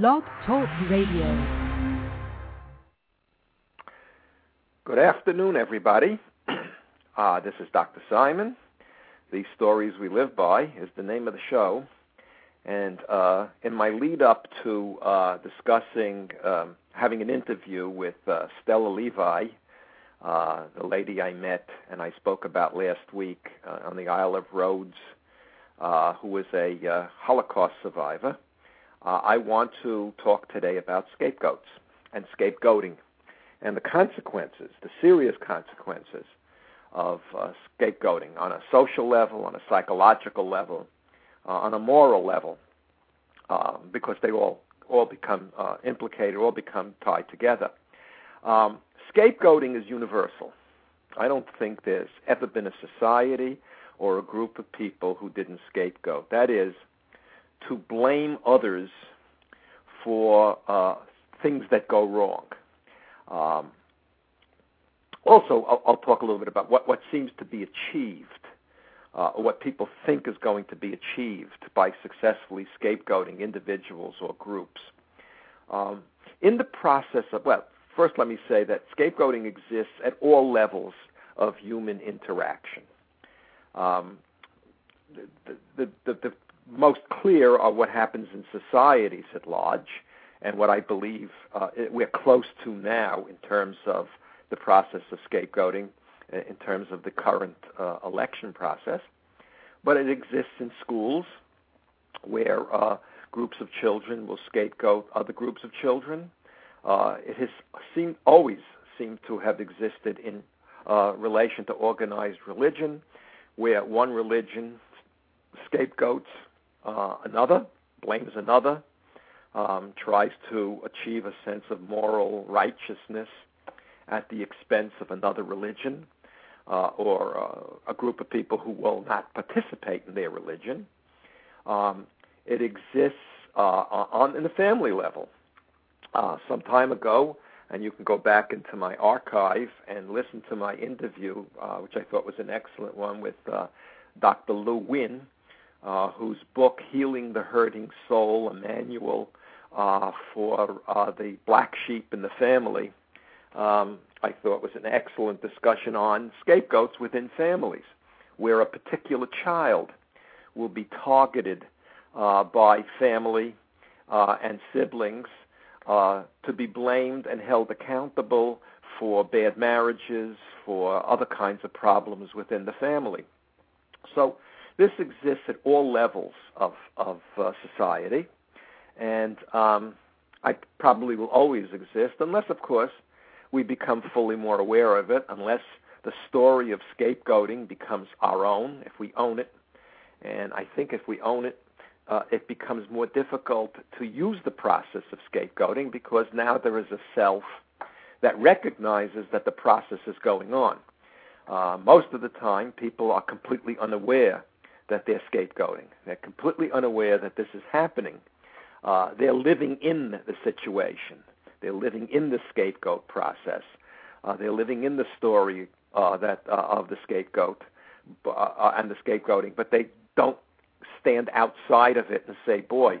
Blog Talk Radio. Good afternoon, everybody. Uh, this is Dr. Simon. These Stories We Live By is the name of the show. And uh, in my lead up to uh, discussing um, having an interview with uh, Stella Levi, uh, the lady I met and I spoke about last week uh, on the Isle of Rhodes, who was a Holocaust survivor, uh, I want to talk today about scapegoats and scapegoating and the consequences, the serious consequences of uh, scapegoating on a social level, on a psychological level, uh, on a moral level, uh, because they all all become uh, implicated, all become tied together. Um, scapegoating is universal. I don't think there's ever been a society or a group of people who didn't scapegoat. That is, to blame others for uh, things that go wrong. Um, also, I'll, I'll, talk a little bit about what, what seems to be achieved, uh, what people think is going to be achieved by successfully scapegoating individuals or groups. Um, in the process of, well, first let me say that scapegoating exists at all levels of human interaction. Um, the, the, the, the, most clear are what happens in societies at large, and what I believe uh, we're close to now in terms of the process of scapegoating, uh, in terms of the current uh, election process. But it exists in schools where uh, groups of children will scapegoat other groups of children. Uh, it has seemed always seemed to have existed in uh, relation to organized religion, where one religion scapegoats uh, another, blames another, um, tries to achieve a sense of moral righteousness at the expense of another religion uh, or uh, a group of people who will not participate in their religion. Um, it exists uh, on in the family level. Uh, some time ago, and you can go back into my archive and listen to my interview, uh, which I thought was an excellent one with uh, Dr. Lou Win, uh, whose book Healing the Hurting Soul, a manual uh, for uh, the black sheep in the family, um, I thought was an excellent discussion on scapegoats within families, where a particular child will be targeted uh, by family uh, and siblings uh, to be blamed and held accountable for bad marriages, for other kinds of problems within the family. So this exists at all levels of of uh, society, and um, I probably will always exist, unless, of course, we become fully more aware of it. Unless the story of scapegoating becomes our own, if we own it, and I think if we own it, uh, it becomes more difficult to use the process of scapegoating because now there is a self that recognizes that the process is going on. Uh, most of the time, people are completely unaware that they're scapegoating. They're completely unaware that this is happening. Uh, they're living in the situation. They're living in the scapegoat process. Uh, they're living in the story uh, that uh, of the scapegoat uh, uh, and the scapegoating, but they don't stand outside of it and say, "Boy,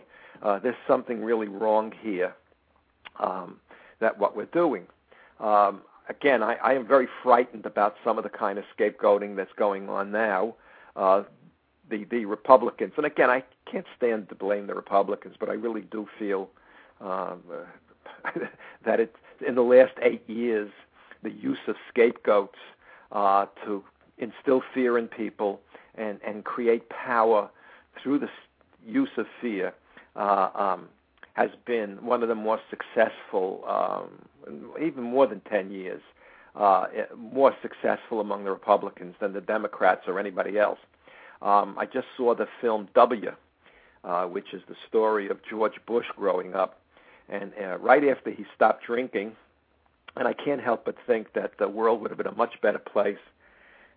there's something really wrong here." Um, that what we're doing. Um, again, I, I am very frightened about some of the kind of scapegoating that's going on now. Uh, the the Republicans, and again, I can't stand to blame the Republicans, but I really do feel um, that it in the last eight years, the use of scapegoats uh, to instill fear in people and and create power through the use of fear uh, um, has been one of the more successful, um, even more than ten years, uh, more successful among the Republicans than the Democrats or anybody else. Um, I just saw the film W, uh, which is the story of George Bush growing up, and uh, right after he stopped drinking, and I can't help but think that the world would have been a much better place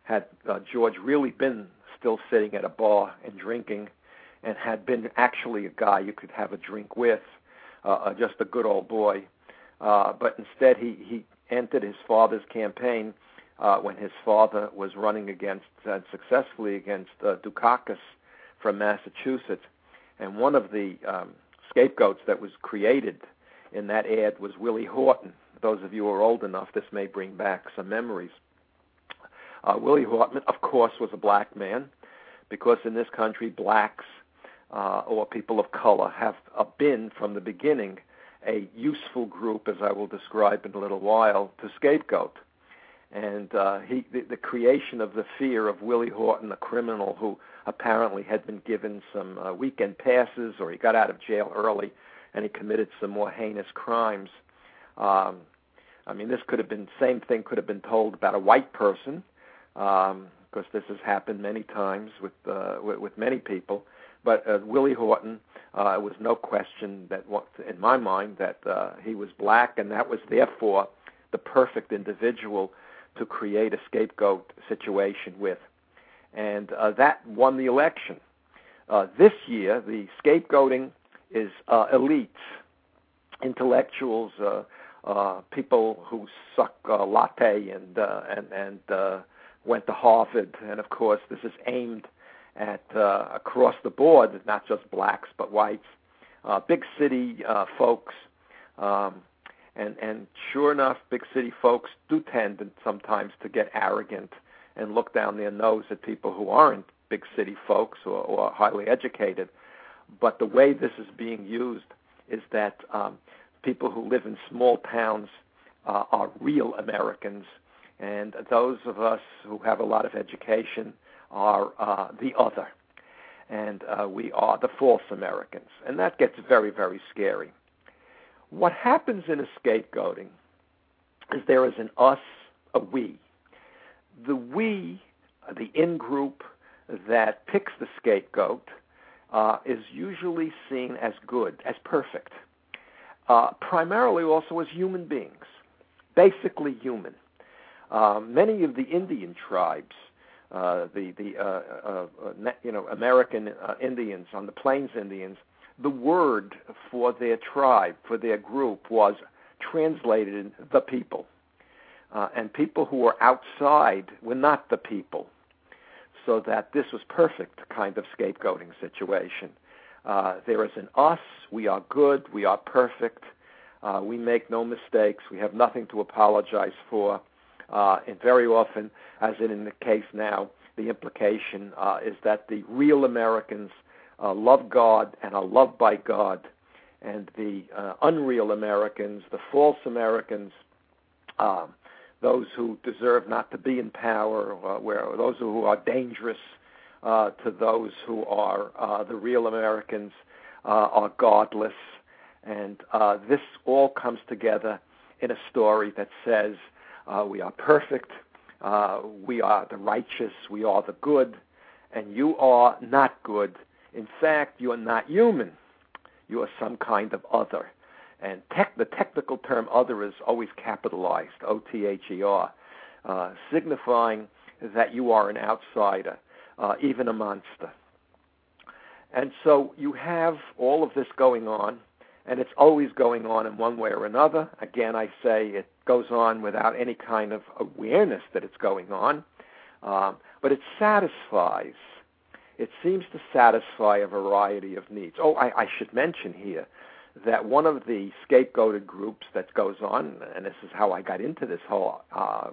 had uh, George really been still sitting at a bar and drinking, and had been actually a guy you could have a drink with, uh, uh just a good old boy. Uh, but instead, he he entered his father's campaign uh, when his father was running against uh, successfully against uh, Dukakis from Massachusetts, and one of the um, scapegoats that was created in that ad was Willie Horton. Those of you who are old enough, this may bring back some memories. Uh, Willie Horton, of course, was a black man, because in this country, blacks uh, or people of color have uh, been from the beginning a useful group, as I will describe in a little while, to scapegoat. And uh, he, the, the creation of the fear of Willie Horton, the criminal who apparently had been given some uh, weekend passes, or he got out of jail early, and he committed some more heinous crimes. Um, I mean, this could have been same thing could have been told about a white person, because um, this has happened many times with uh, with, with many people. But uh, Willie Horton, uh, was no question that, in my mind, that uh, he was black, and that was therefore the perfect individual to create a scapegoat situation with. And uh, that won the election. Uh, this year, the scapegoating is uh, elites, intellectuals, uh, uh, people who suck uh, latte and and and went to Harvard, and of course, this is aimed at across the board, not just blacks but whites, big city folks, um, and and sure enough, big city folks do tend sometimes to get arrogant and look down their nose at people who aren't big city folks or, or highly educated. But the way this is being used is that um, people who live in small towns uh, are real Americans, and those of us who have a lot of education are uh, the other, and uh, we are the false Americans, and that gets very, very scary. What happens in a scapegoating is there is an us, a we. The we, the in group that picks the scapegoat, uh, is usually seen as good, as perfect, uh, primarily also as human beings, basically human. Uh, many of the Indian tribes uh, the the uh, uh, you know American Indians on the Plains Indians, the word for their tribe for their group was translated the people, uh, and people who were outside were not the people, so that this was perfect kind of scapegoating situation. Uh, there is an us. We are good. We are perfect. Uh, we make no mistakes. We have nothing to apologize for. Uh, and very often, as in the case now, the implication uh, is that the real Americans uh, love God and are loved by God, and the uh, unreal Americans, the false Americans, um, those who deserve not to be in power, uh, where those who are dangerous uh, to those who are uh, the real Americans, uh, are godless, and uh, this all comes together in a story that says uh, we are perfect, uh, we are the righteous, we are the good, and you are not good. In fact, you are not human. You are some kind of other. And tech, the technical term other is always capitalized, O T H E R, uh, signifying that you are an outsider, uh, even a monster. And so you have all of this going on and it's always going on in one way or another. Again, I say it goes on without any kind of awareness that it's going on, um, but it satisfies. It seems to satisfy a variety of needs. Oh, I, I should mention here that one of the scapegoated groups that goes on, and this is how I got into this whole uh,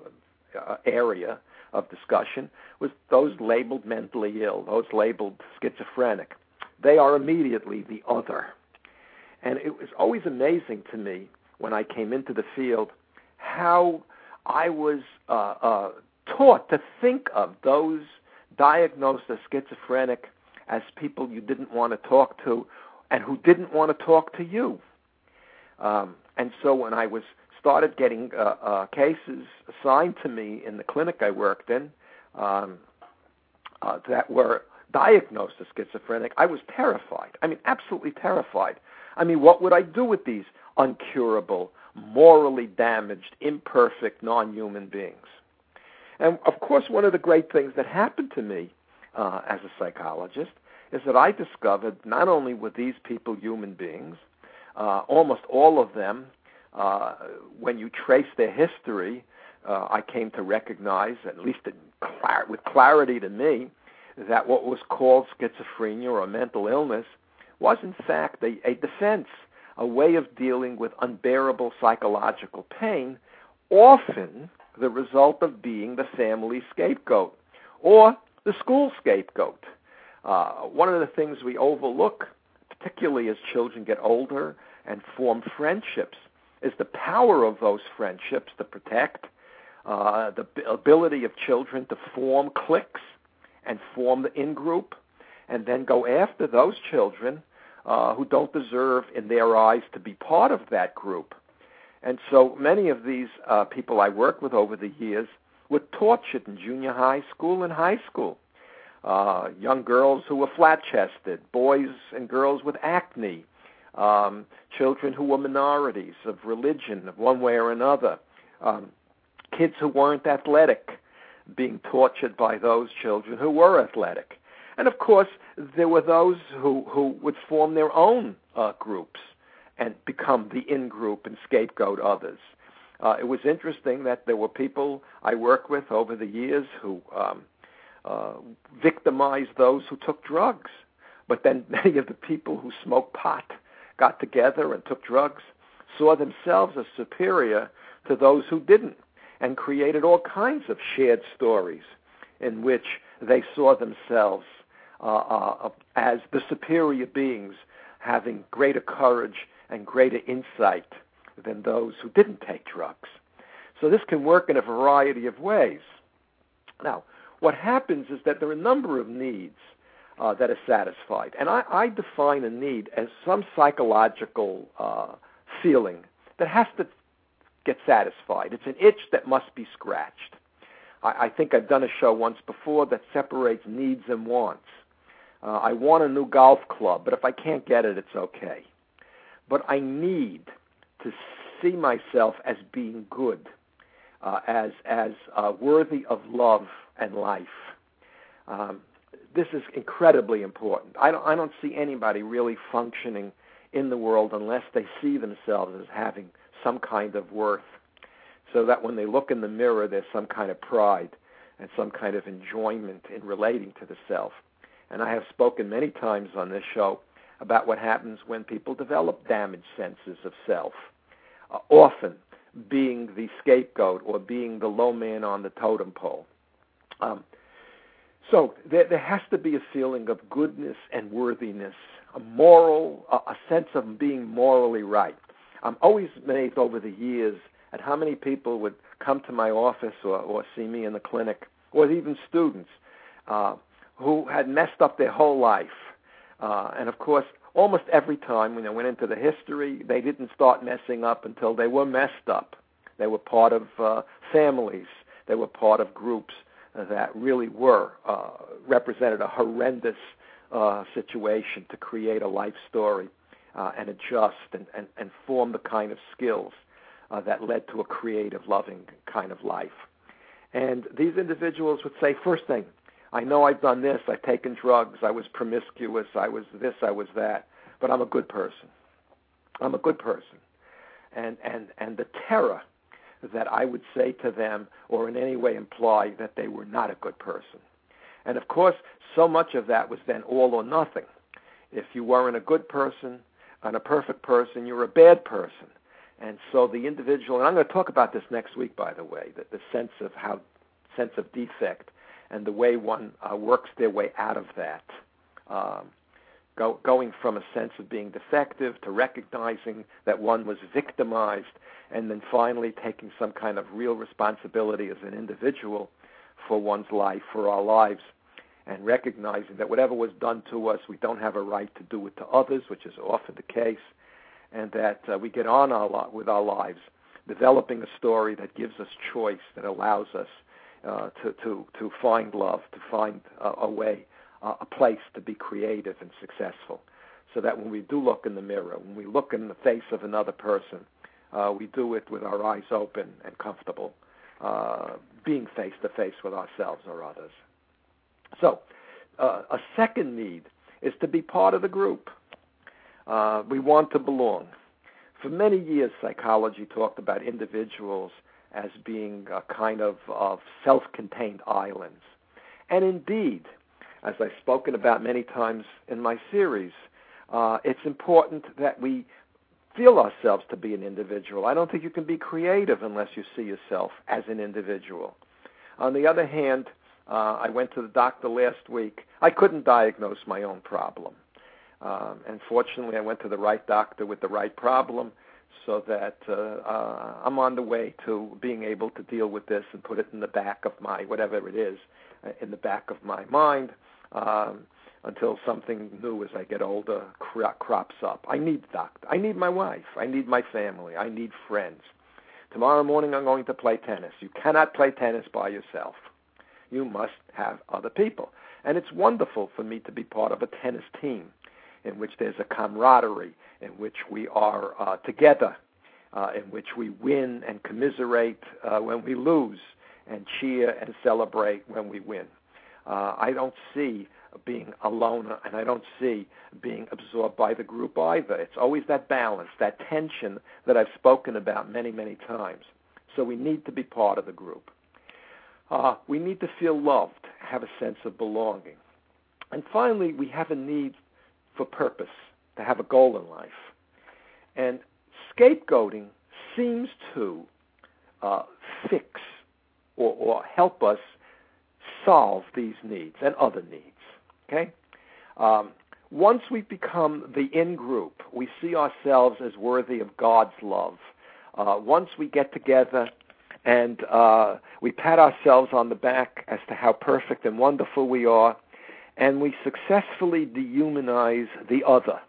uh, area of discussion, was those labeled mentally ill, those labeled schizophrenic. They are immediately the other and it was always amazing to me when I came into the field how I was uh, uh, taught to think of those diagnosed as schizophrenic as people you didn't want to talk to and who didn't want to talk to you. Um, and so when I was started getting uh, uh, cases assigned to me in the clinic I worked in um, uh, that were diagnosed as schizophrenic, I was terrified. I mean, absolutely terrified I mean, what would I do with these uncurable, morally damaged, imperfect, non human beings? And of course, one of the great things that happened to me uh, as a psychologist is that I discovered not only were these people human beings, uh, almost all of them, uh, when you trace their history, uh, I came to recognize, at least with clarity to me, that what was called schizophrenia or mental illness was in fact a, a defense, a way of dealing with unbearable psychological pain, often the result of being the family scapegoat or the school scapegoat. Uh, one of the things we overlook, particularly as children get older and form friendships, is the power of those friendships to protect, uh, the ability of children to form cliques and form the in group, and then go after those children uh, who don't deserve, in their eyes, to be part of that group. And so many of these uh, people I worked with over the years were tortured in junior high school and high school. Uh, young girls who were flat chested, boys and girls with acne, um, children who were minorities of religion of one way or another, um, kids who weren't athletic being tortured by those children who were athletic. And of course, there were those who, who would form their own uh, groups and become the in group and scapegoat others. Uh, it was interesting that there were people I worked with over the years who um, uh, victimized those who took drugs. But then many of the people who smoked pot, got together and took drugs, saw themselves as superior to those who didn't, and created all kinds of shared stories in which they saw themselves uh, uh, as the superior beings having greater courage and greater insight than those who didn't take drugs. So this can work in a variety of ways. Now, what happens is that there are a number of needs uh, that are satisfied. And I, I define a need as some psychological uh, feeling that has to get satisfied. It's an itch that must be scratched. I, I think I've done a show once before that separates needs and wants. Uh, I want a new golf club, but if I can't get it, it's okay. But I need to see myself as being good, uh, as as uh, worthy of love and life. Um, this is incredibly important. I don't I don't see anybody really functioning in the world unless they see themselves as having some kind of worth, so that when they look in the mirror, there's some kind of pride and some kind of enjoyment in relating to the self. And I have spoken many times on this show about what happens when people develop damaged senses of self, uh, often being the scapegoat or being the low man on the totem pole. Um, so there, there has to be a feeling of goodness and worthiness, a moral, a, a sense of being morally right. I'm always amazed over the years at how many people would come to my office or, or see me in the clinic, or even students uh, who had messed up their whole life. Uh, and of course, almost every time when they went into the history, they didn't start messing up until they were messed up. They were part of uh, families. They were part of groups that really were uh, represented a horrendous uh, situation to create a life story uh, and adjust and, and, and form the kind of skills uh, that led to a creative, loving kind of life. And these individuals would say, first thing, I know I've done this, I've taken drugs, I was promiscuous, I was this, I was that, but I'm a good person. I'm a good person. And and and the terror that I would say to them or in any way imply that they were not a good person. And of course, so much of that was then all or nothing. If you weren't a good person and a perfect person, you're a bad person. And so the individual, and I'm going to talk about this next week, by the way, that the sense of how, sense of defect, and the way one uh, works their way out of that. Um, go, going from a sense of being defective to recognizing that one was victimized and then finally taking some kind of real responsibility as an individual for one's life, for our lives, and recognizing that whatever was done to us, we don't have a right to do it to others, which is often the case, and that uh, we get on our with our lives, developing a story that gives us choice, that allows us uh, to to to find love, to find a way, a place to be creative and successful, so that when we do look in the mirror, when we look in the face of another person, uh, we do it with our eyes open and comfortable, uh, being face to face with ourselves or others. So, a second need is to be part of the group. We want to belong. For many years, psychology talked about individuals as being a kind of, of self contained islands. And indeed, as I've spoken about many times in my series, uh, it's important that we feel ourselves to be an individual. I don't think you can be creative unless you see yourself as an individual. On the other hand, uh, I went to the doctor last week. I couldn't diagnose my own problem. Um, and fortunately, I went to the right doctor with the right problem so that uh, I'm on the way to being able to deal with this and put it in the back of my, whatever it is, uh, in the back of my mind. Um, until something new as I get older cro- crops up. I need doctor. I need my wife. I need my family. I need friends. Tomorrow morning I'm going to play tennis. You cannot play tennis by yourself. You must have other people. And it's wonderful for me to be part of a tennis team in which there's a camaraderie, in which we are uh, together, uh, in which we win and commiserate uh, when we lose, and cheer and celebrate when we win. Uh, I don't see being alone, and I don't see being absorbed by the group either. It's always that balance, that tension that I've spoken about many, many times. So we need to be part of the group. Uh, we need to feel loved, have a sense of belonging. And finally, we have a need for purpose, to have a goal in life. And scapegoating seems to uh, fix or, or help us solve these needs and other needs. Okay? Um, once we become the in group, we see ourselves as worthy of God's love. Uh, once we get together and uh, we pat ourselves on the back as to how perfect and wonderful we are, and we successfully dehumanize the other.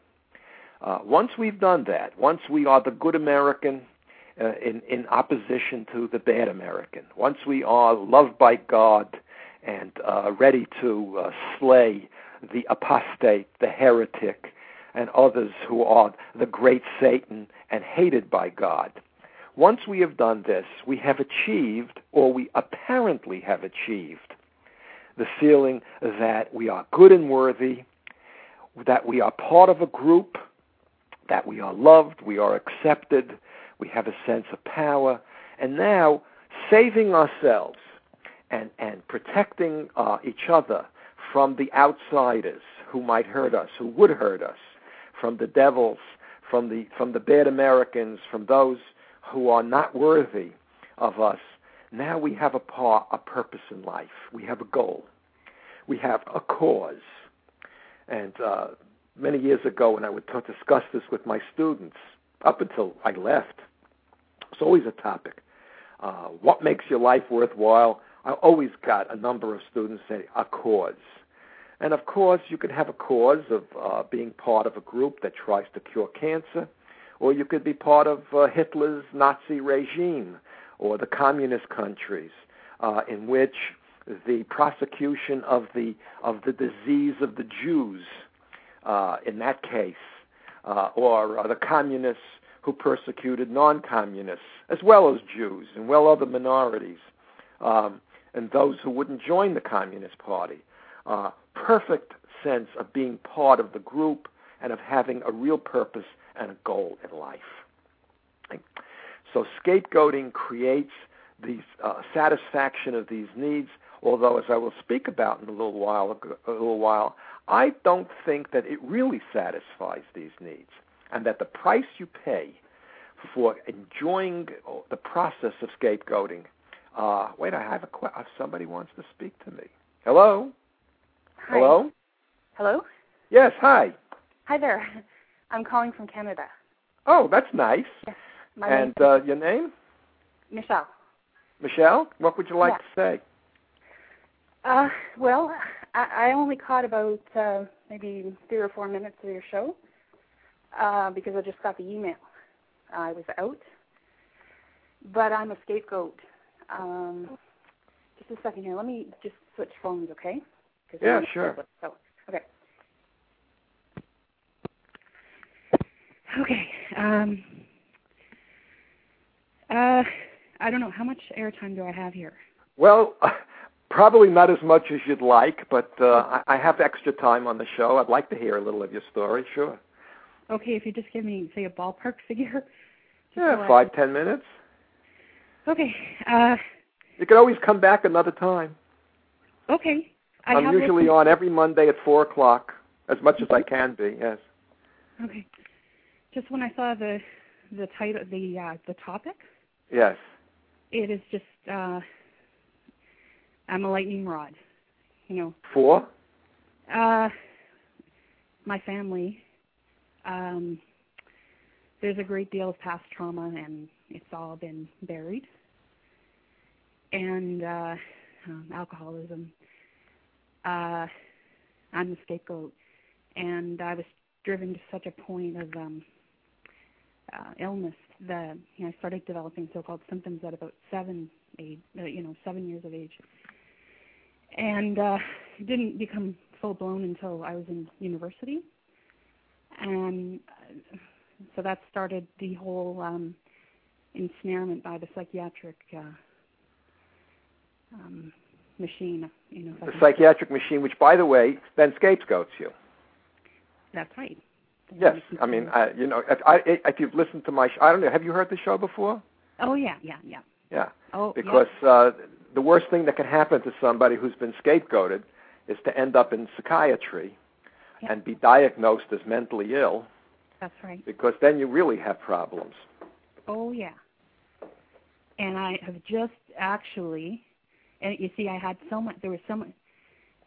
Uh, once we've done that, once we are the good American uh, in, in opposition to the bad American, once we are loved by God and uh, ready to uh, slay the apostate, the heretic, and others who are the great Satan and hated by God. Once we have done this, we have achieved, or we apparently have achieved, the feeling that we are good and worthy, that we are part of a group, that we are loved, we are accepted, we have a sense of power, and now saving ourselves and, and protecting uh, each other from the outsiders who might hurt us, who would hurt us, from the devils, from the from the bad Americans, from those who are not worthy of us. Now we have a part, a purpose in life. We have a goal. We have a cause. And uh, many years ago, when I would t- discuss this with my students, up until I left, it's always a topic. Uh, what makes your life worthwhile? I always got a number of students say a cause. And of course, you could have a cause of uh, being part of a group that tries to cure cancer, or you could be part of uh, Hitler's Nazi regime or the communist countries, uh, in which the prosecution of the of the disease of the Jews, uh, in that case, uh, or uh, the communists who persecuted non-communists as well as Jews and well other minorities, um, and those who wouldn't join the Communist Party uh, perfect sense of being part of the group and of having a real purpose and a goal in life. So scapegoating creates the uh, satisfaction of these needs. Although, as I will speak about in a little while, a little while, I don't think that it really satisfies these needs, and that the price you pay for enjoying the process of scapegoating. Uh, wait, I have a question. Somebody wants to speak to me. Hello. Hi. Hello? Hello? Yes, hi. Hi there. I'm calling from Canada. Oh, that's nice. Yes. My and name uh, your name? Michelle. Michelle? What would you like Yeah. to say? Uh, well, I, I only caught about uh, maybe three or four minutes of your show uh, because I just got the email. I was out, but I'm a scapegoat. Um, just a second here. Let me just switch phones, okay? Yeah, sure. So, okay. Okay. Um, uh, I don't know how much airtime do I have here. Well, probably not as much as you'd like, but uh, I, I have extra time on the show. I'd like to hear a little of your story, sure. Okay, if you just give me say a ballpark figure. just Yeah, so five, ten minutes. Okay. Uh, You can always come back another time. okay. I I'm usually listened- on every Monday at 4 o'clock, as much as I can be, yes. Okay. Just when I saw the the title, the uh, the topic, Yes. it is just uh, I'm a lightning rod. You know, For? uh, my family. Um, there's a great deal of past trauma, and it's all been buried. And uh, um, alcoholism. Uh, I'm the scapegoat, and I was driven to such a point of um, uh, illness that you know, I started developing so-called symptoms at about seven, eight, uh, you know, seven years of age, and uh, didn't become full blown until I was in university, and uh, so that started the whole um, ensnarement by the psychiatric uh, um, machine. You know, The psychiatric machine, which, by the way, then scapegoats you. That's right. Yes. I mean, I, you know, if, I, if you've listened to my, sh- I don't know, have you heard the show before? Oh yeah, yeah, yeah. Yeah. Oh, yeah. Because uh, the worst thing that can happen to somebody who's been scapegoated is to end up in psychiatry and be diagnosed as mentally ill, that's right. because then you really have problems. Oh yeah. And I have just actually, and you see, I had so much. There was so much,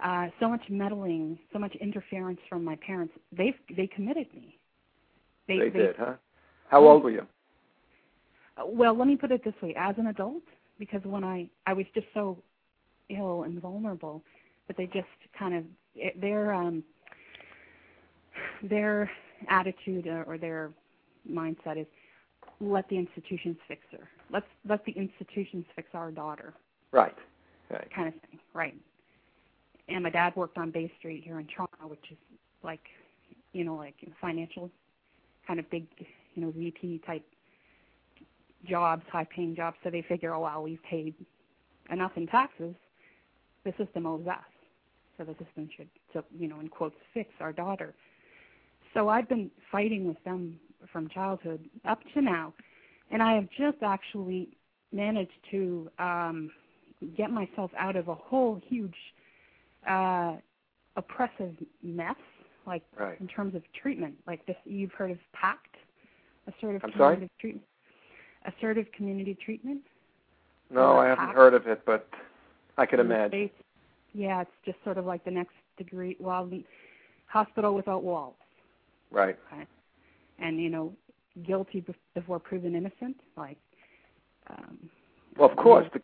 uh, so much meddling, so much interference from my parents. They they committed me. They, they did, huh? How old were you? Well, let me put it this way: as an adult, because when I I was just so ill and vulnerable, but they just kind of it, their um their attitude or, or their mindset is let the institutions fix her. Let's let the institutions fix our daughter, Right. Right. kind of thing, right? And my dad worked on Bay Street here in Toronto, which is like, you know, like financial, kind of big, you know, VP type jobs, high paying jobs. So they figure, oh well, we've paid enough in taxes. The system owes us, so the system should, so you know, in quotes, fix our daughter. So I've been fighting with them from childhood up to now, and I have just actually managed to um, get myself out of a whole huge uh, oppressive mess, like Right. in terms of treatment. Like this, you've heard of PACT, assertive I'm sorry? treatment. Assertive community treatment. No, I haven't heard of it, but I the imagine. Yeah, it's just sort of like the next degree. Well, the hospital without walls, Right. and you know, guilty before proven innocent. Like, um, Well, of course. The,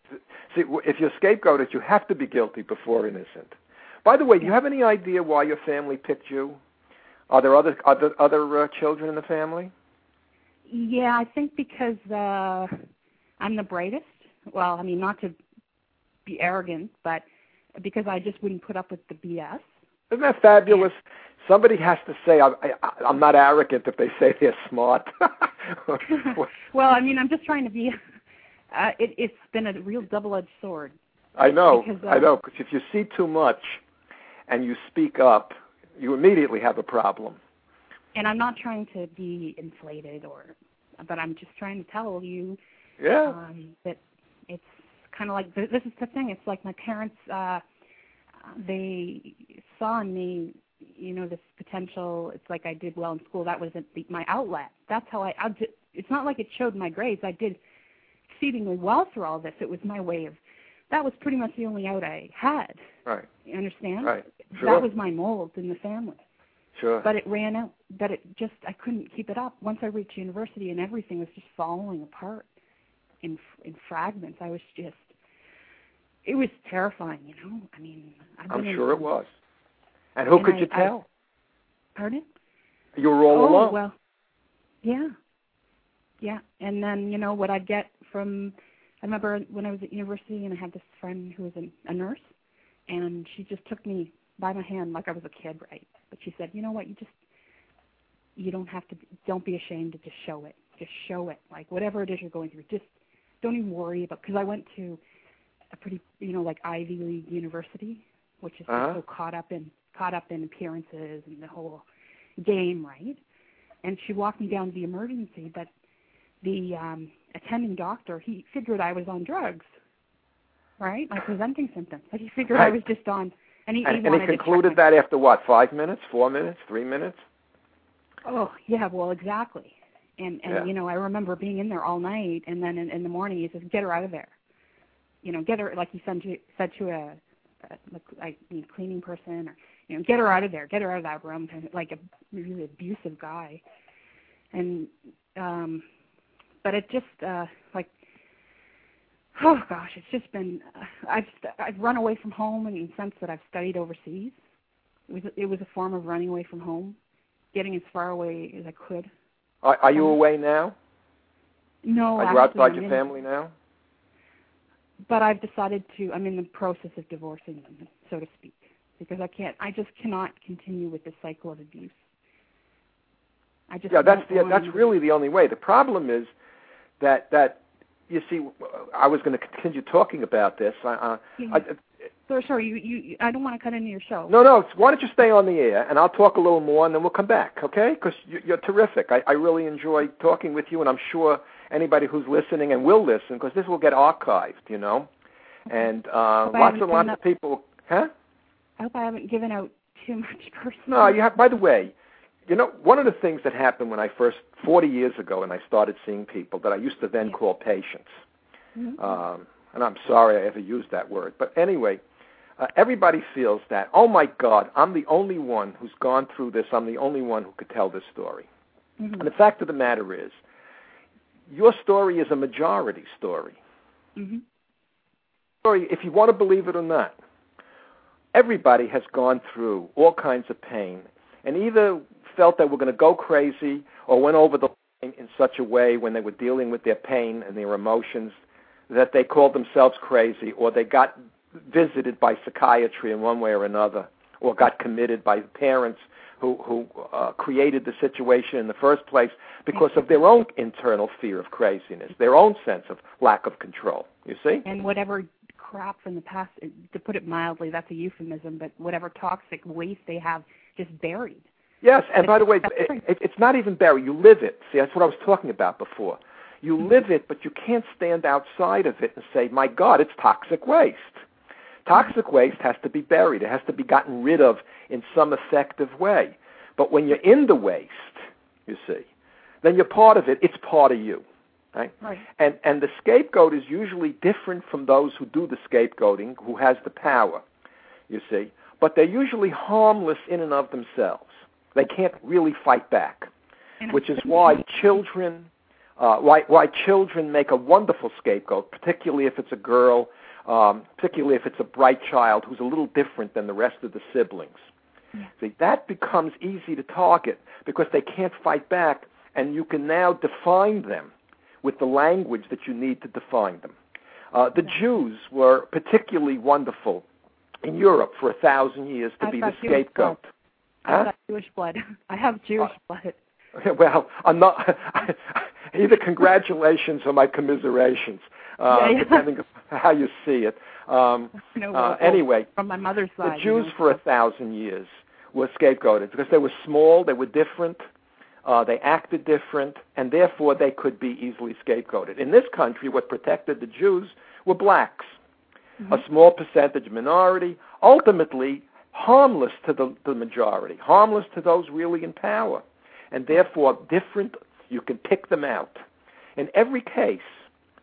see, if you're scapegoated, you have to be guilty before innocent. By the way, do you have any idea why your family picked you? Are there other other other uh, children in the family? Yeah, I think because uh I'm the brightest. Well, I mean, not to be arrogant, but because I just wouldn't put up with the BS. Isn't that fabulous? Somebody has to say I, I, I'm not arrogant if they say they're smart. well, I mean, I'm just trying to be. Uh, it, it's been a real double-edged sword. I know, Because, uh, I know. Because if you see too much and you speak up, you immediately have a problem. And I'm not trying to be inflated, or, but I'm just trying to tell you Yeah. um, that it's kind of like this is the thing. It's like my parents. uh They saw in me, you know, this potential. It's like I did well in school. That was the, my outlet. That's how I. I did, it's not like it showed my grades. I did exceedingly well through all this. It was my way of. That was pretty much the only out I had. Right. You understand? Right. Sure. That was my mold in the family Sure. but it ran out but it just i couldn't keep it up once i reached university and everything was just falling apart in in fragments i was just it was terrifying you know i mean I've I'm been in sure it was. And who And could I- you I- tell? pardon you were all oh alone. well yeah yeah and then you know what i'd get from i remember when i was at university and i had this friend who was a, a nurse and she just took me by my hand like i was a kid right but she said you know what you just you don't have to don't be ashamed to just show it just show it like whatever it is you're going through just don't even worry about because i went to a pretty you know like ivy league university which is Uh-huh. so caught up in caught up in appearances and the whole game right and she walked me down to the emergency but the um attending doctor he figured i was on drugs right my presenting symptoms like he figured i was just on and he, and, he and he concluded that after what? Five minutes? Four minutes? Three minutes? Oh yeah, well exactly. And and Yeah. you know I remember being in there all night, and then in, in the morning he says, "Get her out of there." You know, get her like he said to said to a, a like you know, cleaning person or you know, get her out of there, get her out of that room. Like a really abusive guy, and um, but it just uh like oh gosh, it's just been uh, I've I've run away from home in the sense that I've studied overseas. It was it was a form of running away from home, getting as far away as I could. Are, are you Um, away now? No, Are you outside your in- family now? But I've decided to. I'm in the process of divorcing them, so to speak, because I can't. I just cannot continue with this cycle of abuse. I just Yeah, that's the, that's really the only way. The problem is that that you see, I was going to continue talking about this. I, uh, I, sorry, sorry. You, you, I don't want to cut into your show. no, no. Why don't you stay on the air and I'll talk a little more and then we'll come back, okay? Because you, you're terrific. I, I really enjoy talking with you, and I'm sure anybody who's listening and will listen because this will get archived, you know. And uh, lots and lots given of people, huh? I hope I haven't given out too much personal. No, you have. By the way, you know, one of the things that happened when I first, 40 years ago, and I started seeing people that I used to then Yeah. call patients. Mhm. Um, and I'm sorry I ever used that word, but anyway, uh, everybody feels that. Oh my God, I'm the only one who's gone through this. I'm the only one who could tell this story. Mhm. And the fact of the matter is, your story is a majority story. Mhm. Story, if you want to believe it or not, everybody has gone through all kinds of pain and either felt they were going to go crazy or went over the line in such a way when they were dealing with their pain and their emotions that they called themselves crazy or they got visited by psychiatry in one way or another or got committed by parents who who uh, created the situation in the first place because of their own internal fear of craziness, their own sense of lack of control. You see? And whatever crap from the past, to put it mildly, that's a euphemism, but whatever toxic waste they have just buried. Yes, and by the way, it, it, it's not even buried. You live it. See, that's what I was talking about before. You live it, but you can't stand outside of it and say, "My God, it's toxic waste." Toxic waste has to be buried. It has to be gotten rid of in some effective way. But when you're in the waste, you see, then you're part of it. It's part of you, right? Right. And and the scapegoat is usually different from those who do the scapegoating, who has the power. You see, but they're usually harmless in and of themselves. They can't really fight back, which is why children, uh, why why children make a wonderful scapegoat, particularly if it's a girl, um, particularly if it's a bright child who's a little different than the rest of the siblings. Yeah. See, that becomes easy to target because they can't fight back, and you can now define them with the language that you need to define them. Uh, the Jews were particularly wonderful in Europe for a thousand years to I've be the scapegoat. I've got Jewish blood. I have Jewish blood. Well, I'm not. either congratulations or my commiserations, uh, Yeah, yeah. depending on how you see it. Um, No, uh, anyway, from my mother's side. the you Jews know, for a thousand years were scapegoated because they were small, they were different, uh, they acted different, and therefore they could be easily scapegoated. In this country, what protected the Jews were blacks, a small percentage minority, ultimately harmless to the, the majority, harmless to those really in power, and therefore different. You can pick them out. In every case,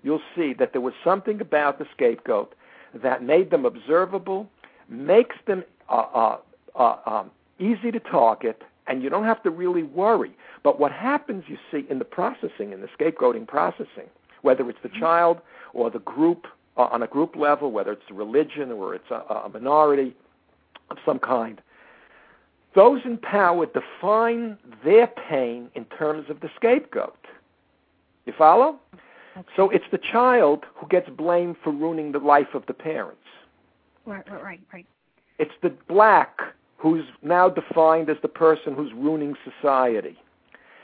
you'll see that there was something about the scapegoat that made them observable, makes them uh, uh, uh, um, easy to target, and you don't have to really worry. But what happens, you see, in the processing, in the scapegoating processing, whether it's the child or the group uh, on a group level, whether it's religion or it's a, a minority of some kind, those in power define their pain in terms of the scapegoat. You follow? Okay. So it's the child who gets blamed for ruining the life of the parents. Right, right, right, right. It's the black who's now defined as the person who's ruining society.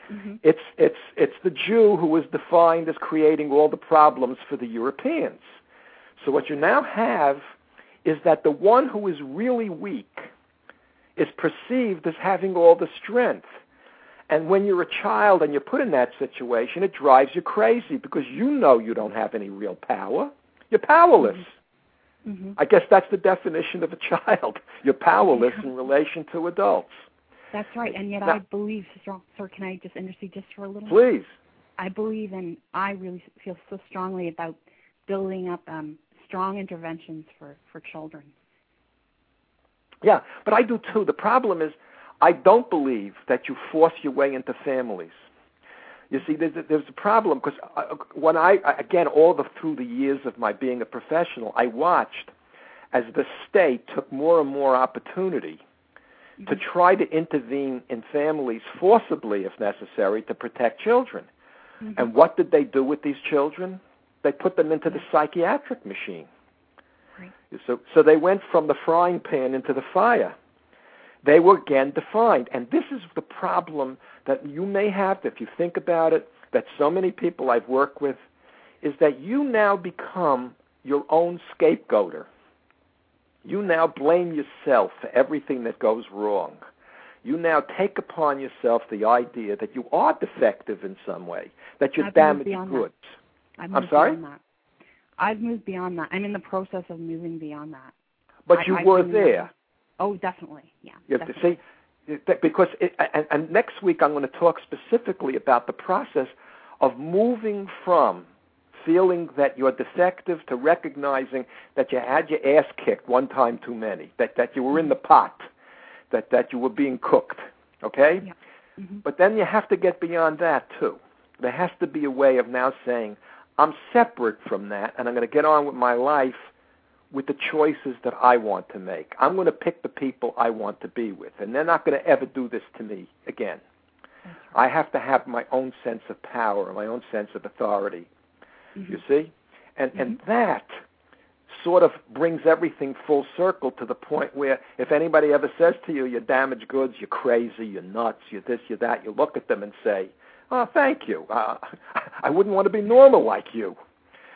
hmm It's it's it's the Jew who was defined as creating all the problems for the Europeans. So what you now have is that the one who is really weak is perceived as having all the strength. And when you're a child and you're put in that situation, it drives you crazy because you know you don't have any real power. You're powerless. hmm I guess that's the definition of a child. You're powerless in relation to adults. That's right, and yet Now- I believe, strong, sir. Can I just intercede just for a little? Please. I believe, and I really feel so strongly about building up um, strong interventions for for children. Yeah, but I do too. The problem is, I don't believe that you force your way into families. You see, there's a, there's a problem because uh, uh, when I again all the through the years of my being a professional, I watched as the state took more and more opportunity to mm-hmm. try to intervene in families forcibly, if necessary, to protect children. Mhm. And what did they do with these children? They put them into the psychiatric machine. Right. So, so they went from the frying pan into the fire. They were again defined. And this is the problem that you may have, if you think about it, that so many people I've worked with, is that you now become your own scapegoater. You now blame yourself for everything that goes wrong. You now take upon yourself the idea that you are defective in some way, that you're damaged goods. I'm moved sorry? I've moved beyond that. I'm in the process of moving beyond that. But I- you I've were there. Oh, definitely. Yeah. You have to see because it, and, and next week I'm going to talk specifically about the process of moving from feeling that you're defective to recognizing that you had your ass kicked one time too many, that that you were in the pot, that that you were being cooked. Okay? Yeah. Mhm. But then you have to get beyond that too. There has to be a way of now saying, I'm separate from that and I'm going to get on with my life with the choices that I want to make. I'm going to pick the people I want to be with, and they're not going to ever do this to me again. Right. I have to have my own sense of power, my own sense of authority. Mhm. You see? And and that sort of brings everything full circle to the point where if anybody ever says to you, you're damaged goods, you're crazy, you're nuts, you're this, you're that, you look at them and say, oh, thank you. Uh, I wouldn't want to be normal like you.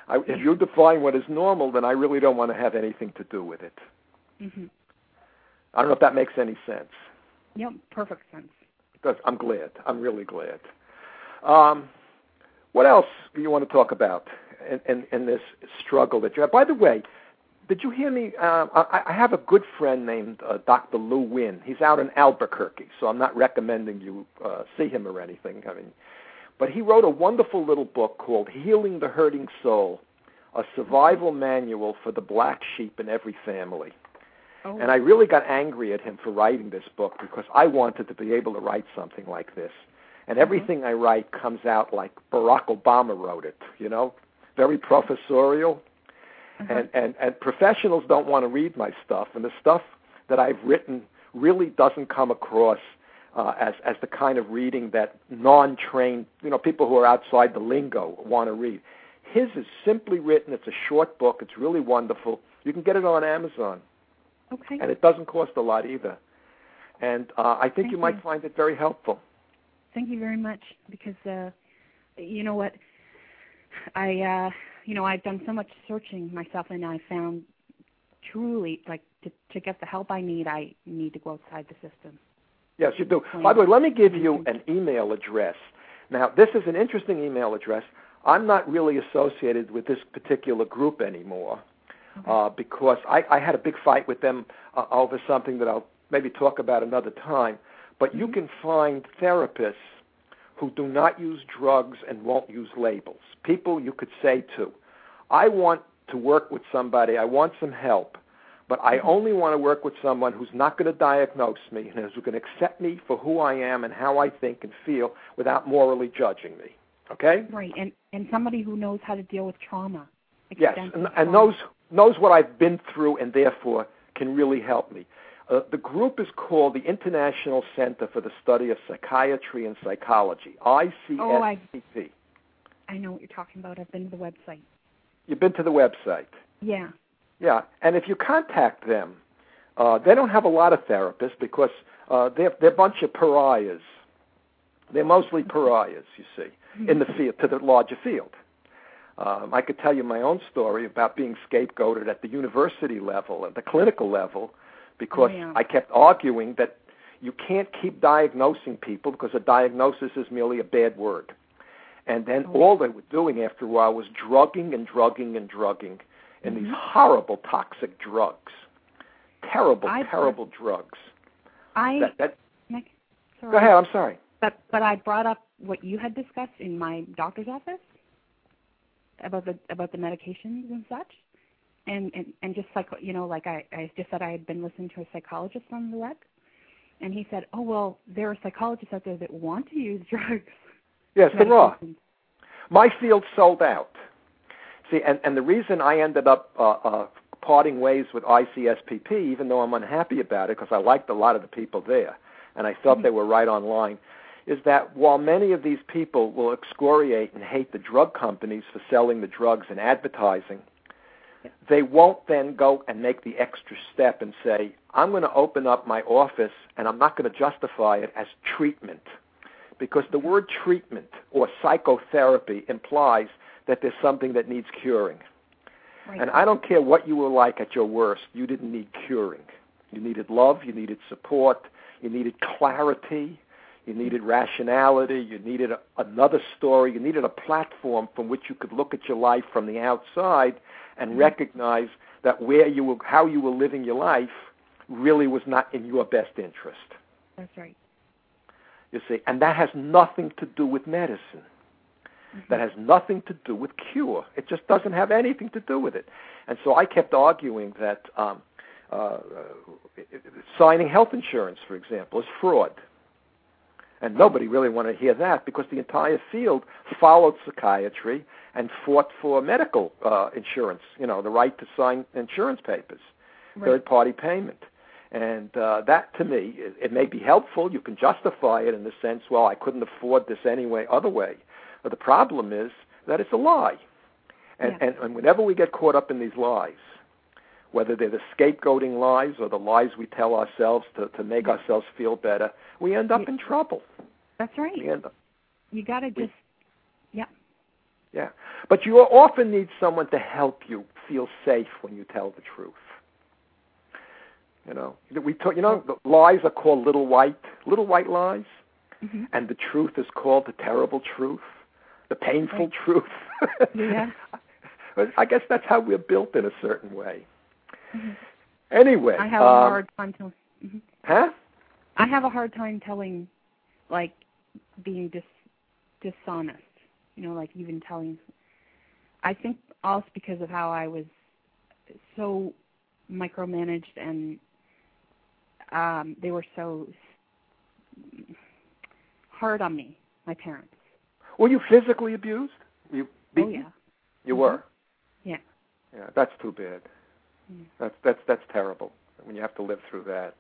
I, if you define what is normal, then I really don't want to have anything to do with it. Mhm. I don't know if that makes any sense. Yep. Perfect sense. It does. I'm glad. I'm really glad. Um, what else do you want to talk about in, in, in this struggle that you have? By the way, did you hear me? Uh, I, I have a good friend named uh, Dr. Lou Wynn. He's out in Albuquerque, so I'm not recommending you uh, see him or anything. I mean, but he wrote a wonderful little book called Healing the Hurting Soul, a survival manual for the black sheep in every family. Oh. And I really got angry at him for writing this book because I wanted to be able to write something like this. And everything I write comes out like Barack Obama wrote it, you know, very professorial. Uh-huh. And, and, and professionals don't want to read my stuff. And the stuff that I've written really doesn't come across uh, as, as the kind of reading that non trained, you know, people who are outside the lingo want to read. His is simply written. It's a short book. It's really wonderful. You can get it on Amazon okay. and it doesn't cost a lot either. And uh, I think Thank you might you. find it very helpful. Thank you very much because uh you know what I uh you know I've done so much searching myself and I found truly like to to get the help I need I need to go outside the system. Yes, you do. By the way, let me give you an email address. Now, this is an interesting email address. I'm not really associated with this particular group anymore uh, because I, I had a big fight with them uh, over something that I'll maybe talk about another time. But you can find therapists who do not use drugs and won't use labels. People you could say to, I want to work with somebody, I want some help, but I only want to work with someone who's not going to diagnose me and who's going to accept me for who I am and how I think and feel without morally judging me. Okay? Right. And and somebody who knows how to deal with trauma. Yes, and, and knows knows what I've been through and therefore can really help me. Uh, the group is called the International Center for the Study of Psychiatry and Psychology, Oh, I- ICSPP. I know what you're talking about. I've been to the website. You've been to the website. Yeah. Yeah, and if you contact them, uh, they don't have a lot of therapists because uh, they're they're a bunch of pariahs. They're mostly pariahs, you see, in the field to the larger field. Um, I could tell you my own story about being scapegoated at the university level, at the clinical level, because Oh, yeah. I kept arguing that you can't keep diagnosing people because a diagnosis is merely a bad word. And then Oh. all they were doing after a while was drugging and drugging and drugging and these Mhm. horrible toxic drugs. Terrible, I've- terrible drugs. I That, that, Nick, sorry. Go ahead. I'm sorry. But but I brought up what you had discussed in my doctor's office about the about the medications and such, and and and just like you know, like I I just said I had been listening to a psychologist on the web, and he said, oh well, there are psychologists out there that want to use drugs. Yes, there are. My field sold out. See, and, and the reason I ended up uh, uh, parting ways with ICSPP, even though I'm unhappy about it because I liked a lot of the people there and I felt Mhm. they were right on line, is that while many of these people will excoriate and hate the drug companies for selling the drugs and advertising, Yeah. they won't then go and make the extra step and say, I'm going to open up my office and I'm not going to justify it as treatment. Because the word treatment or psychotherapy implies that there's something that needs curing. Right. And I don't care what you were like at your worst, you didn't need curing. You needed love, you needed support, you needed clarity, you needed rationality, you needed a, another story, you needed a platform from which you could look at your life from the outside and Mhm. recognize that where you were how you were living your life really was not in your best interest. That's right. You see, and that has nothing to do with medicine. Mhm. that has nothing to do with cure. It just doesn't have anything to do with it. And so I kept arguing that um, uh, uh, signing health insurance, for example, is fraud. And nobody really wanted to hear that because the entire field followed psychiatry and fought for medical uh, insurance, you know, the right to sign insurance papers, Right. third party payment. And uh, that, to me, it, it may be helpful. You can justify it in the sense, well, I couldn't afford this anyway, other way. But the problem is that it's a lie. And, Yeah. and, and whenever we get caught up in these lies, whether they're the scapegoating lies or the lies we tell ourselves to, to make ourselves feel better, we end up in trouble. That's right. We end up, You got to just yeah. yeah. But you often need someone to help you feel safe when you tell the truth. You know, we talk, you know, the lies are called little white, little white lies, hmm and the truth is called the terrible truth, the painful Right. truth. Yeah. I guess that's how we're built in a certain way. Mhm. Anyway, I have um, a hard time telling. hmm huh? I have a hard time telling, like, being dis dishonest. You know, like even telling. I think also because of how I was so micromanaged and um they were so hard on me, my parents. Were you physically abused? You Oh yeah. You Mhm. were. Yeah. Yeah, that's too bad. Mm. That's that's that's terrible when you have to live through that.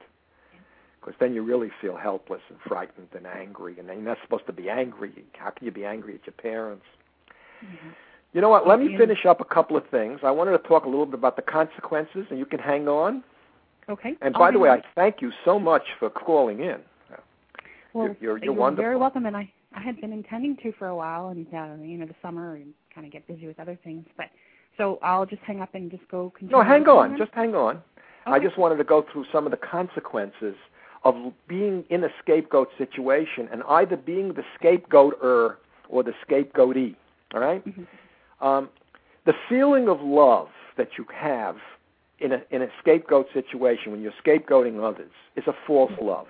Because then you really feel helpless and frightened and angry, and then you're not supposed to be angry. How can you be angry at your parents? Mhm. You know what? Let me finish up a couple of things. I wanted to talk a little bit about the consequences, and you can hang on. Okay. And I'll by the way. I thank you so much for calling in. Well, You're- you're- you're wonderful. very welcome, and I I had been intending to for a while, and uh, you know the summer and kind of get busy with other things, but so I'll just hang up and just go continue. No, hang on. Just hang on. I just wanted to go through some of the consequences of being in a scapegoat situation and either being the scapegoater or the scapegoatee. All right? Mhm. Um, the feeling of love that you have in a in a scapegoat situation when you're scapegoating others is a false love.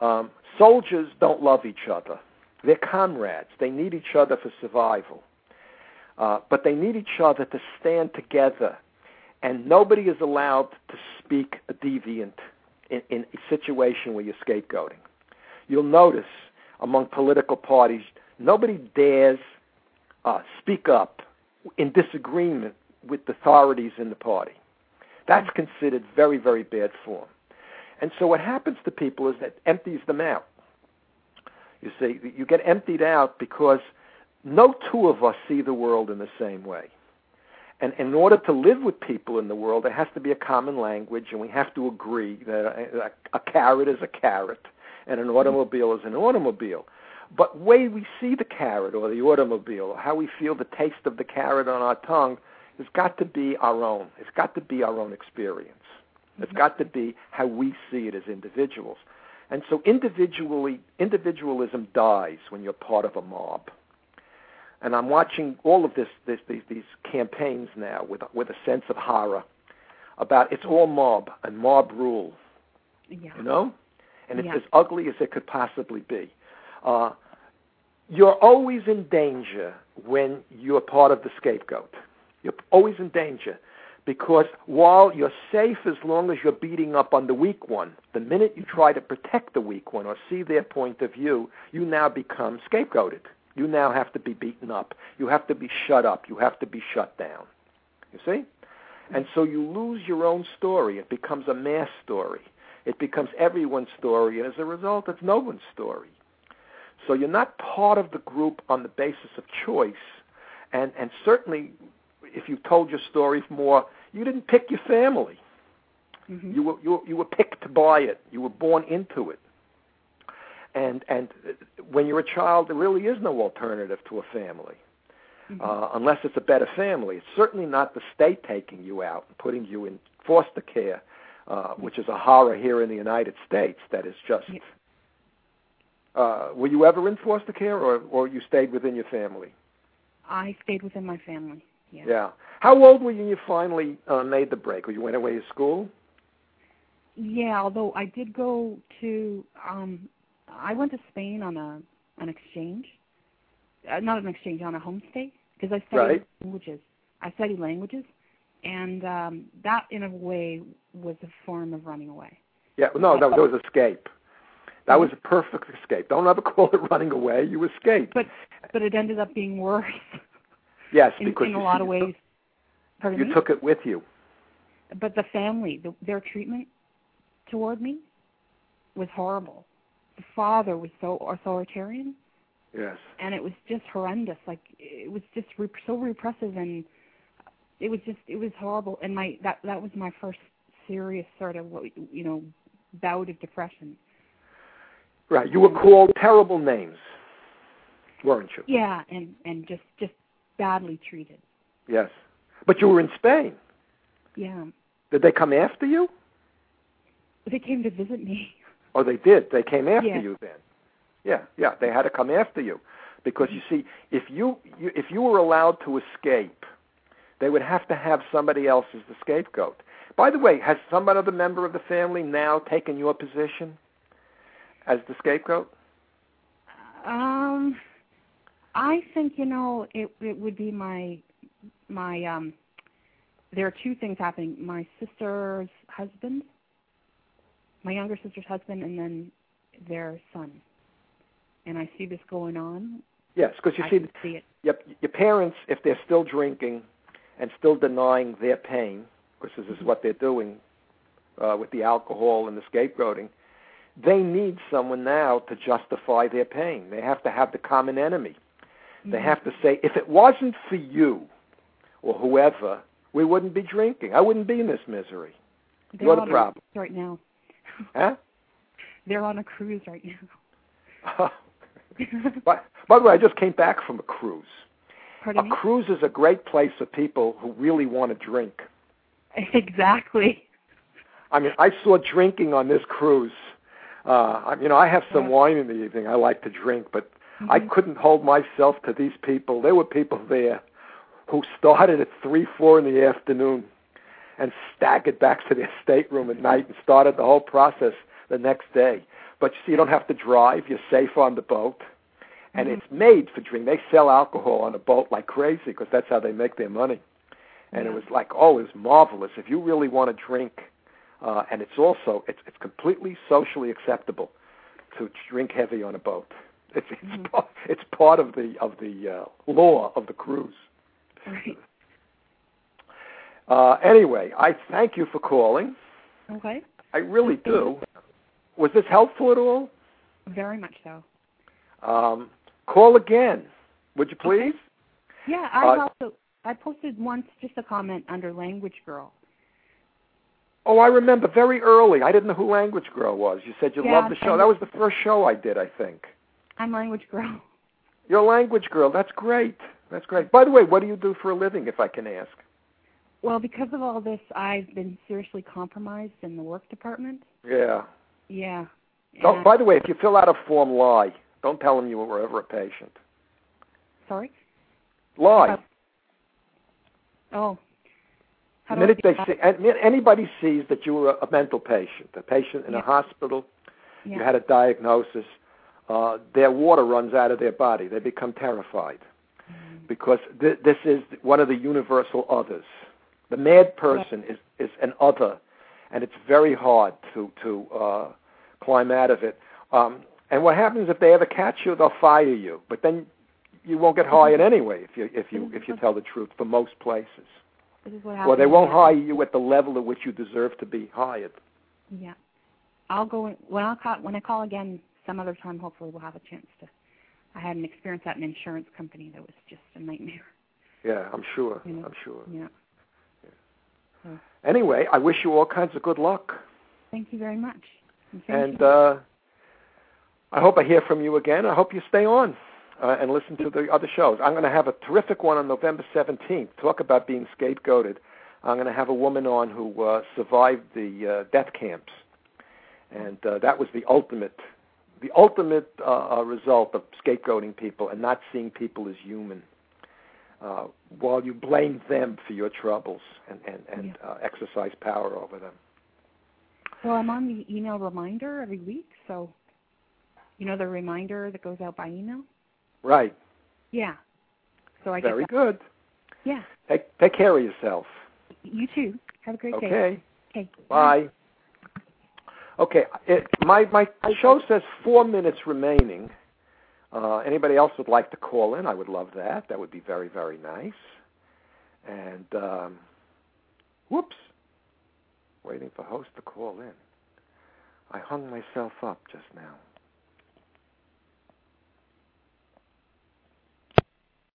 Um, soldiers don't love each other. They're comrades. They need each other for survival. Uh, but they need each other to stand together. And nobody is allowed to speak a deviant in, in a situation where you're scapegoating. You'll notice among political parties, nobody dares uh, speak up in disagreement with the authorities in the party. That's considered very, very bad form. And so what happens to people is that empties them out. You see, you get emptied out because no two of us see the world in the same way. And in order to live with people in the world, there has to be a common language, and we have to agree that a, a carrot is a carrot and an automobile is an automobile. But way we see the carrot or the automobile, or how we feel the taste of the carrot on our tongue, has got to be our own. It's got to be our own experience. It's got to be how we see it as individuals. And so individually, individualism dies when you're part of a mob. And I'm watching all of this, this these, these campaigns now with with a sense of horror about it's all mob and mob rule, Yeah. you know. and it's Yeah. as ugly as it could possibly be. Uh, you're always in danger when you're part of the scapegoat. You're always in danger because while you're safe as long as you're beating up on the weak one, the minute you try to protect the weak one or see their point of view, you now become scapegoated. You now have to be beaten up. You have to be shut up. You have to be shut down. You see? And so you lose your own story. It becomes a mass story. It becomes everyone's story, and as a result, it's no one's story. So you're not part of the group on the basis of choice, and and certainly, if you told your story more, you didn't pick your family. Mhm. You were you were, you were picked by it. You were born into it. And and when you're a child, there really is no alternative to a family, Mhm. uh, unless it's a better family. It's certainly not the state taking you out and putting you in foster care, uh, which is a horror here in the United States. That is just. Yeah. Uh, were you ever in foster care, or or you stayed within your family? I stayed within my family. Yeah. Yeah. How old were you when you finally uh, made the break? Or you went away to school? Yeah, although I did go to um I went to Spain on a an exchange. Uh, not an exchange, on a homestay because I studied Right. languages. I studied languages and um that in a way was a form of running away. Yeah, no, that, that was escape. That was a perfect escape. Don't ever call it running away. You escaped. But but it ended up being worse yes, in, because in a lot of ways. Pardon you me? took it with you. but the family, the, their treatment toward me was horrible. The father was so authoritarian, Yes. and it was just horrendous. Like it was just re- so repressive, and it was just it was horrible. And my that that was my first serious sort of you know bout of depression. Right. You were called terrible names, weren't you? Yeah, and and just just badly treated. Yes. But you were in Spain. Yeah, Did they come after you? they came to visit me. Oh, they did. They came after Yeah. you then. Yeah, yeah. They had to come after you, because you see, if you, you if you were allowed to escape, they would have to have somebody else as the scapegoat. By the way, has some other member of the family now taken your position as the scapegoat? Um, I think you know it. It would be my my um. There are two things happening. My sister's husband, my younger sister's husband, and then their son. And I see this going on. Yes, because you I see, see it. your, your parents, if they're still drinking and still denying their pain, because this is what they're doing uh, with the alcohol and the scapegoating, they need someone now to justify their pain. They have to have the common enemy. They have to say, if it wasn't for you or whoever, we wouldn't be drinking. I wouldn't be in this misery. They're What a on problem. right now. Huh? They're on a cruise right now. by, by the way, I just came back from a cruise. Pardon a me. cruise is a great place for people who really want to drink. Exactly. I mean, I saw drinking on this cruise. Uh, I, you know, I have some wine in the evening. I like to drink, but I Mhm. couldn't hold myself to these people. There were people there who started at three, four in the afternoon and staggered back to their stateroom at night and started the whole process the next day. But you see, you don't have to drive. You're safe on the boat. And Mhm. it's made for drink. They sell alcohol on a boat like crazy because that's how they make their money. And it was like, oh, it was marvelous. If you really want to drink, uh, and it's also it's it's completely socially acceptable to drink heavy on a boat. It's it's Mhm. part, it's part of the of the uh, law of the cruise. Right. Uh, anyway, I thank you for calling. Okay. I really do. Was this helpful at all? Very much so. Um, call again, would you please? Yeah, I Uh, also I posted once just a comment under Language Girl. Oh, I remember very early. I didn't know who Language Girl was. You said you Yeah, loved the show. That was the first show I did, I think. I'm Language Girl. You're a language girl. That's great. That's great. By the way, what do you do for a living, if I can ask? Well, because of all this, I've been seriously compromised in the work department. Yeah. Yeah. Oh, And- by the way, if you fill out a form, lie. Don't tell them you were ever a patient. sorry. Lie. Uh, Oh. How the minute they see, anybody sees that you were a mental patient, a patient in a hospital, Yeah. you had a diagnosis, uh, their water runs out of their body. They become terrified because th- this is one of the universal others. The mad person is is an other, and it's very hard to to uh, climb out of it. Um, and what happens if they ever catch you? They'll fire you, but then you won't get hired anyway if you if you if you tell the truth for most places. This is what Or they won't hire you at the level at which you deserve to be hired. Yeah. I'll go in, when I call when I call again some other time. Hopefully, we'll have a chance to. I had an experience at an insurance company that was just a nightmare. Yeah, I'm sure. Yeah. I'm sure. Yeah. Anyway, I wish you all kinds of good luck, Thank you very much. And, and uh, I hope I hear from you again. I hope you stay on uh, and listen to the other shows. I'm going to have a terrific one on November 17th. Talk about being scapegoated. I'm going to have a woman on who uh, survived the uh, death camps, and uh, that was the ultimate, the ultimate uh, uh, result of scapegoating people and not seeing people as human. Uh, while you blame them for your troubles and and, and uh, exercise power over them. well, I'm on the email reminder every week, so you know the reminder that goes out by email. Right. Yeah. So I Very good. Yeah. Take take care of yourself. You too. Have a great day. Okay. Okay. Bye. Okay. It, my my show says four minutes remaining. Uh, anybody else would like to call in? I would love that. That would be very very nice. And um, whoops, waiting for host to call in. I hung myself up just now.